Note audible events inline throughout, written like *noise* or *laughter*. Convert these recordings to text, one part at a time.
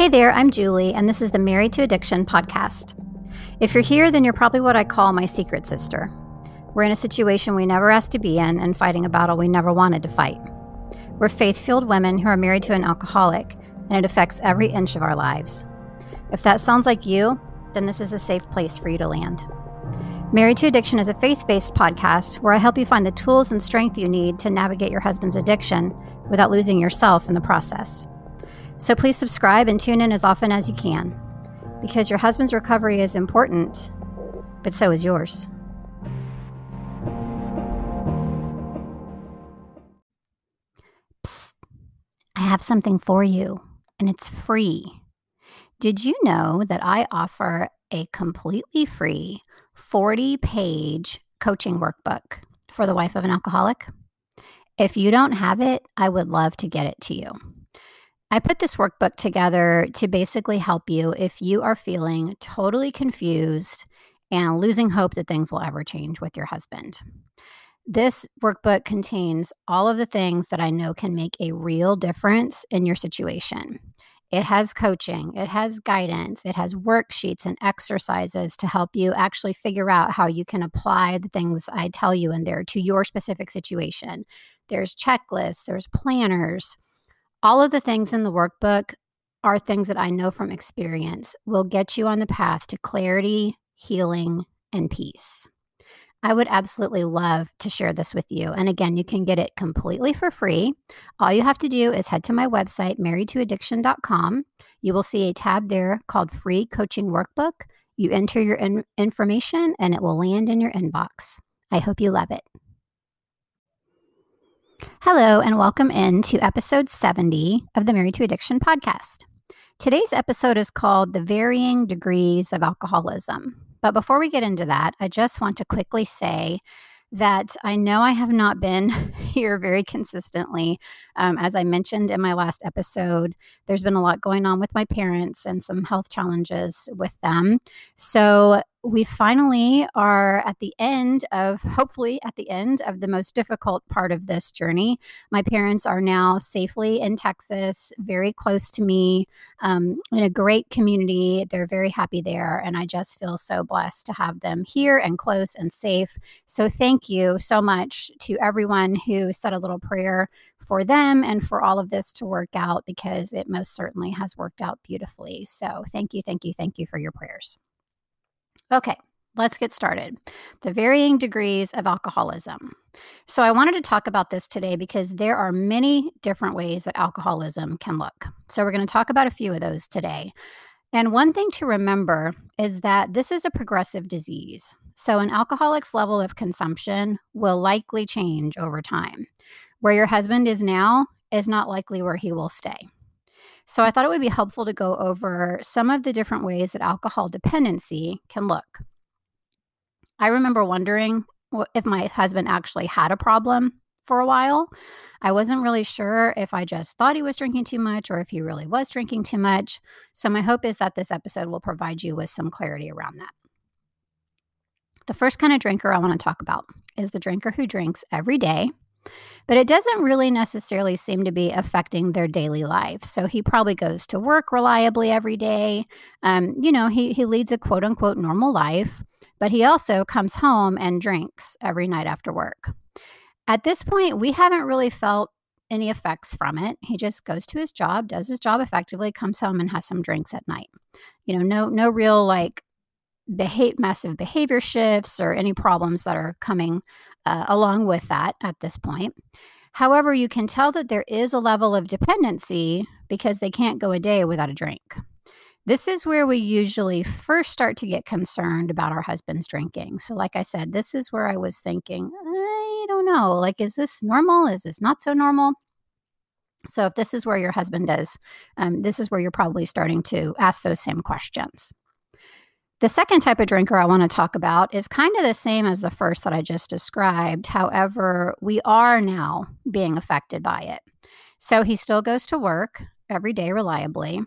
Hey there, I'm Julie, and this is the Married to Addiction podcast. If you're here, then you're probably what I call my secret sister. We're in a situation we never asked to be in and fighting a battle we never wanted to fight. We're faith filled women who are married to an alcoholic, and it affects every inch of our lives. If that sounds like you, then this is a safe place for you to land. Married to Addiction is a faith based podcast where I help you find the tools and strength you need to navigate your husband's addiction without losing yourself in the process. So please subscribe and tune in as often as you can because your husband's recovery is important, but so is yours. Psst, I have something for you, and it's free. Did you know that I offer a completely free 40 page coaching workbook for the wife of an alcoholic? If you don't have it, I would love to get it to you. I put this workbook together to basically help you if you are feeling totally confused and losing hope that things will ever change with your husband. This workbook contains all of the things that I know can make a real difference in your situation. It has coaching, it has guidance, it has worksheets and exercises to help you actually figure out how you can apply the things I tell you in there to your specific situation. There's checklists, there's planners all of the things in the workbook are things that I know from experience will get you on the path to clarity, healing, and peace. I would absolutely love to share this with you. And again, you can get it completely for free. All you have to do is head to my website, marriedtoaddiction.com. You will see a tab there called Free Coaching Workbook. You enter your in- information and it will land in your inbox. I hope you love it. Hello, and welcome in to episode 70 of the Married to Addiction podcast. Today's episode is called The Varying Degrees of Alcoholism. But before we get into that, I just want to quickly say that I know I have not been *laughs* here very consistently. Um, as I mentioned in my last episode, there's been a lot going on with my parents and some health challenges with them. So we finally are at the end of, hopefully, at the end of the most difficult part of this journey. My parents are now safely in Texas, very close to me, um, in a great community. They're very happy there. And I just feel so blessed to have them here and close and safe. So, thank you so much to everyone who said a little prayer for them and for all of this to work out because it most certainly has worked out beautifully. So, thank you, thank you, thank you for your prayers. Okay, let's get started. The varying degrees of alcoholism. So, I wanted to talk about this today because there are many different ways that alcoholism can look. So, we're going to talk about a few of those today. And one thing to remember is that this is a progressive disease. So, an alcoholic's level of consumption will likely change over time. Where your husband is now is not likely where he will stay. So I thought it would be helpful to go over some of the different ways that alcohol dependency can look. I remember wondering if my husband actually had a problem for a while. I wasn't really sure if I just thought he was drinking too much or if he really was drinking too much. So, my hope is that this episode will provide you with some clarity around that. The first kind of drinker I want to talk about is the drinker who drinks every day but it doesn't really necessarily seem to be affecting their daily life. So he probably goes to work reliably every day. Um, you know, he, he leads a quote unquote normal life, but he also comes home and drinks every night after work. At this point, we haven't really felt any effects from it. He just goes to his job, does his job effectively, comes home and has some drinks at night. You know, no no real like behave massive behavior shifts or any problems that are coming uh, along with that at this point. However, you can tell that there is a level of dependency because they can't go a day without a drink. This is where we usually first start to get concerned about our husband's drinking. So, like I said, this is where I was thinking, I don't know, like, is this normal? Is this not so normal? So, if this is where your husband is, um, this is where you're probably starting to ask those same questions. The second type of drinker I want to talk about is kind of the same as the first that I just described. However, we are now being affected by it. So he still goes to work every day reliably.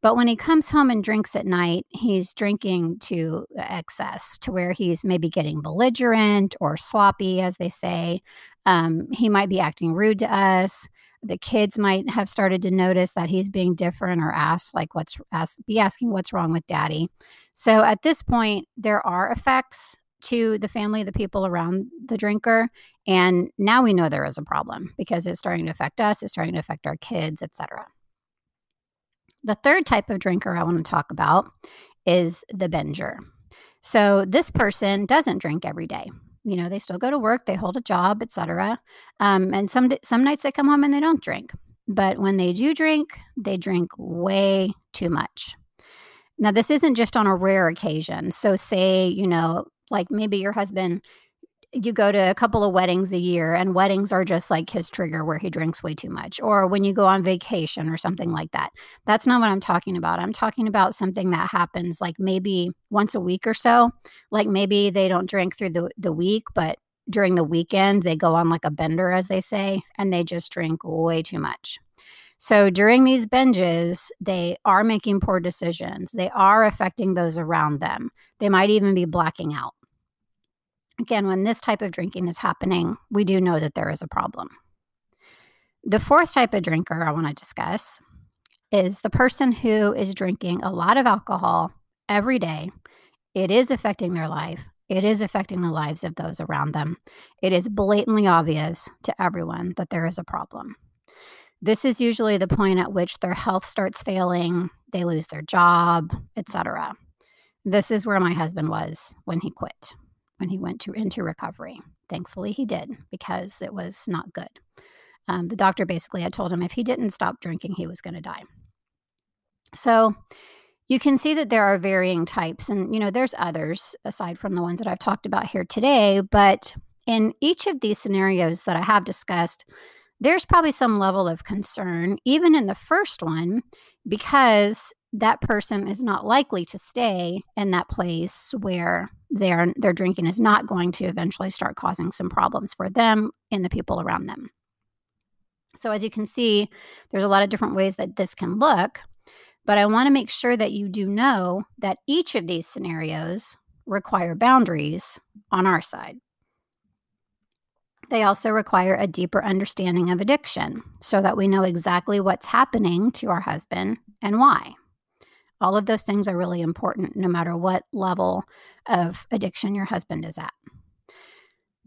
But when he comes home and drinks at night, he's drinking to excess, to where he's maybe getting belligerent or sloppy, as they say. Um, he might be acting rude to us. The kids might have started to notice that he's being different or ask like what's ask, be asking what's wrong with daddy. So at this point there are effects to the family, the people around the drinker, and now we know there is a problem because it's starting to affect us, it's starting to affect our kids, etc. The third type of drinker I want to talk about is the binger. So this person doesn't drink every day. You know, they still go to work, they hold a job, etc. Um, and some some nights they come home and they don't drink. But when they do drink, they drink way too much. Now, this isn't just on a rare occasion. So, say, you know, like maybe your husband you go to a couple of weddings a year and weddings are just like his trigger where he drinks way too much or when you go on vacation or something like that that's not what i'm talking about i'm talking about something that happens like maybe once a week or so like maybe they don't drink through the, the week but during the weekend they go on like a bender as they say and they just drink way too much so during these binges, they are making poor decisions. They are affecting those around them. They might even be blacking out. Again, when this type of drinking is happening, we do know that there is a problem. The fourth type of drinker I want to discuss is the person who is drinking a lot of alcohol every day. It is affecting their life. It is affecting the lives of those around them. It is blatantly obvious to everyone that there is a problem. This is usually the point at which their health starts failing, they lose their job, etc. This is where my husband was when he quit when he went to into recovery. Thankfully, he did because it was not good. Um, the doctor basically had told him if he didn't stop drinking, he was going to die. So you can see that there are varying types, and you know there's others aside from the ones that I've talked about here today. But in each of these scenarios that I have discussed, there's probably some level of concern, even in the first one, because that person is not likely to stay in that place where their their drinking is not going to eventually start causing some problems for them and the people around them. So as you can see, there's a lot of different ways that this can look, but I want to make sure that you do know that each of these scenarios require boundaries on our side. They also require a deeper understanding of addiction so that we know exactly what's happening to our husband and why. All of those things are really important no matter what level of addiction your husband is at.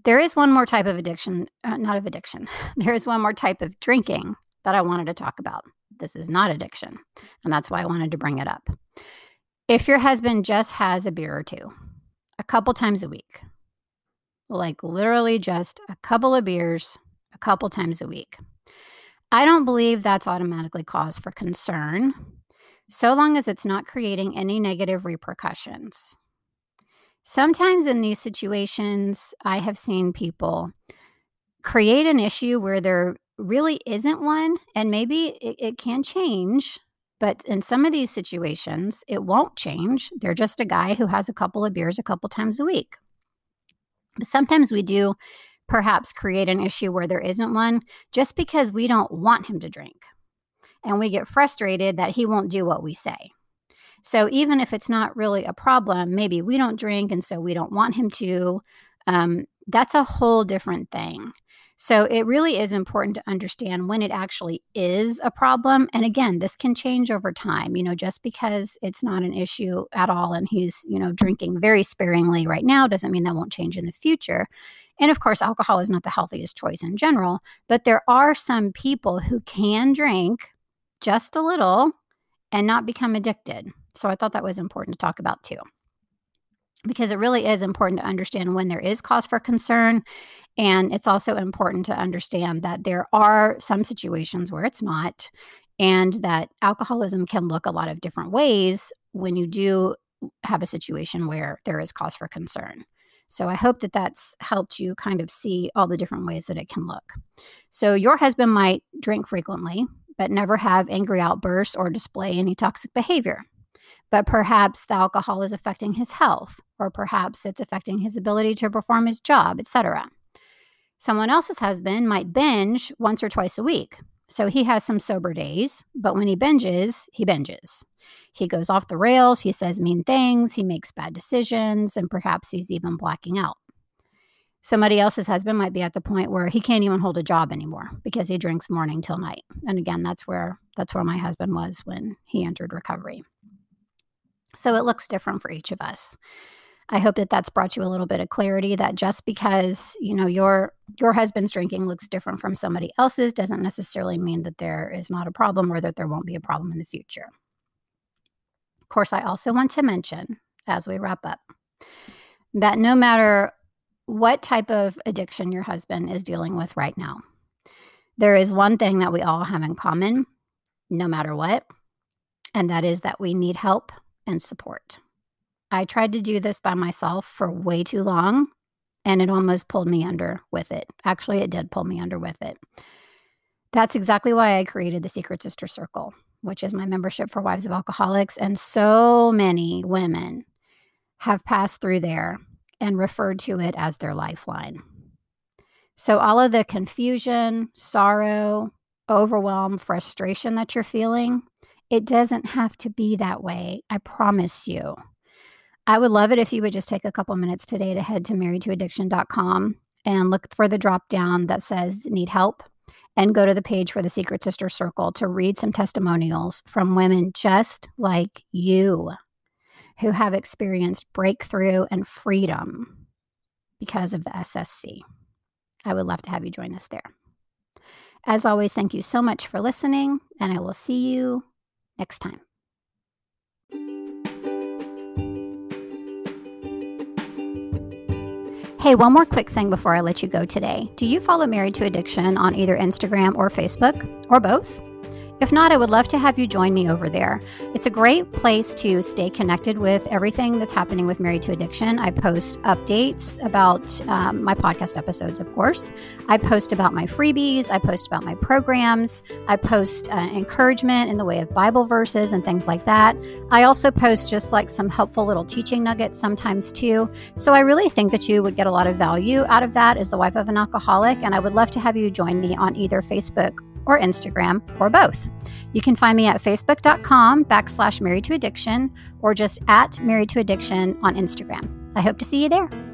There is one more type of addiction, uh, not of addiction. *laughs* There is one more type of drinking that I wanted to talk about. This is not addiction, and that's why I wanted to bring it up. If your husband just has a beer or two, a couple times a week, like literally just a couple of beers a couple times a week, I don't believe that's automatically cause for concern so long as it's not creating any negative repercussions. Sometimes in these situations, I have seen people create an issue where there really isn't one, and maybe it, it, can change. But in some of these situations, it won't change. They're just a guy who has a couple of beers a couple times a week. But sometimes we do perhaps create an issue where there isn't one just because we don't want him to drink. And we get frustrated that he won't do what we say. So even if it's not really a problem, maybe we don't drink and so we don't want him to, um, that's a whole different thing. So it really is important to understand when it actually is a problem. And again, this can change over time. You know, just because it's not an issue at all and he's, you know, drinking very sparingly right now doesn't mean that won't change in the future. And of course, alcohol is not the healthiest choice in general, but there are some people who can drink just a little and not become addicted. So I thought that was important to talk about too. Because it really is important to understand when there is cause for concern. And it's also important to understand that there are some situations where it's not, and that alcoholism can look a lot of different ways when you do have a situation where there is cause for concern. So I hope that that's helped you kind of see all the different ways that it can look. So your husband might drink frequently, but never have angry outbursts or display any toxic behavior. But perhaps the alcohol is affecting his health, or perhaps it's affecting his ability to perform his job, etc. Someone else's husband might binge once or twice a week. So he has some sober days, but when he binges, he binges. He goes off the rails, he says mean things, he makes bad decisions, and perhaps he's even blacking out. Somebody else's husband might be at the point where he can't even hold a job anymore because he drinks morning till night. And again, that's where that's where my husband was when he entered recovery. So it looks different for each of us. I hope that that's brought you a little bit of clarity that just because, you know, your your husband's drinking looks different from somebody else's doesn't necessarily mean that there is not a problem or that there won't be a problem in the future. Of course, I also want to mention as we wrap up that no matter what type of addiction your husband is dealing with right now. There is one thing that we all have in common, no matter what, and that is that we need help and support. I tried to do this by myself for way too long, and it almost pulled me under with it. Actually, it did pull me under with it. That's exactly why I created the Secret Sister Circle, which is my membership for wives of alcoholics. And so many women have passed through there and referred to it as their lifeline. So, all of the confusion, sorrow, overwhelm, frustration that you're feeling, it doesn't have to be that way. I promise you. I would love it if you would just take a couple minutes today to head to marriedtoaddiction.com and look for the drop down that says need help and go to the page for the Secret Sister Circle to read some testimonials from women just like you who have experienced breakthrough and freedom because of the SSC. I would love to have you join us there. As always, thank you so much for listening, and I will see you next time. Hey, one more quick thing before I let you go today. Do you follow Married to Addiction on either Instagram or Facebook, or both? If not, I would love to have you join me over there. It's a great place to stay connected with everything that's happening with Married to Addiction. I post updates about um, my podcast episodes, of course. I post about my freebies. I post about my programs. I post uh, encouragement in the way of Bible verses and things like that. I also post just like some helpful little teaching nuggets sometimes too. So I really think that you would get a lot of value out of that as the wife of an alcoholic. And I would love to have you join me on either Facebook or Instagram or both. You can find me at facebook.com backslash married to addiction or just at married to addiction on Instagram. I hope to see you there.